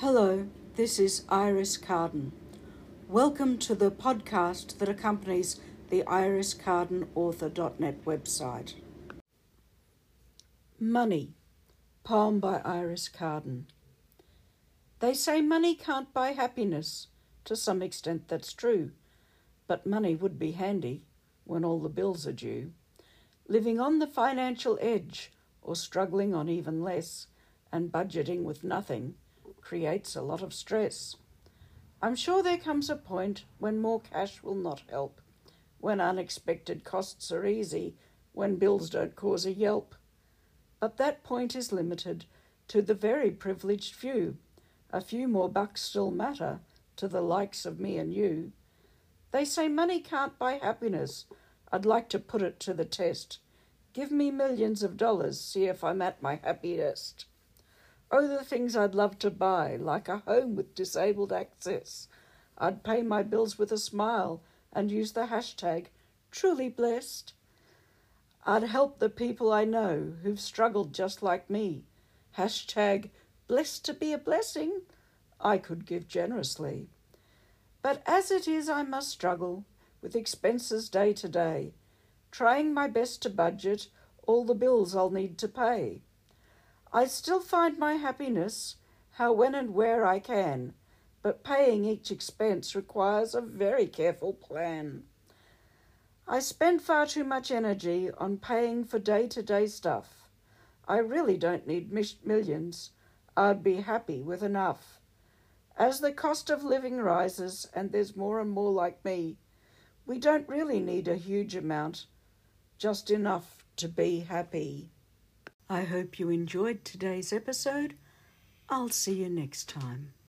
Hello, this is Iris Carden. Welcome to the podcast that accompanies the iriscardenauthor.net website. Money, poem by Iris Carden. They say money can't buy happiness. To some extent, that's true, but money would be handy when all the bills are due. Living on the financial edge or struggling on even less and budgeting with nothing creates a lot of stress. I'm sure there comes a point when more cash will not help, when unexpected costs are easy, when bills don't cause a yelp. But that point is limited to the very privileged few. A few more bucks still matter to the likes of me and you. They say money can't buy happiness. I'd like to put it to the test. Give me millions of dollars, see if I'm at my happiest. Oh, the things I'd love to buy, like a home with disabled access. I'd pay my bills with a smile and use the hashtag truly blessed. I'd help the people I know who've struggled just like me. Hashtag blessed to be a blessing. I could give generously. But as it is, I must struggle with expenses day to day, trying my best to budget all the bills I'll need to pay. I still find my happiness, how, when, and where I can, but paying each expense requires a very careful plan. I spend far too much energy on paying for day to day stuff. I really don't need millions. I'd be happy with enough. As the cost of living rises and there's more and more like me, we don't really need a huge amount, just enough to be happy. I hope you enjoyed today's episode. I'll see you next time.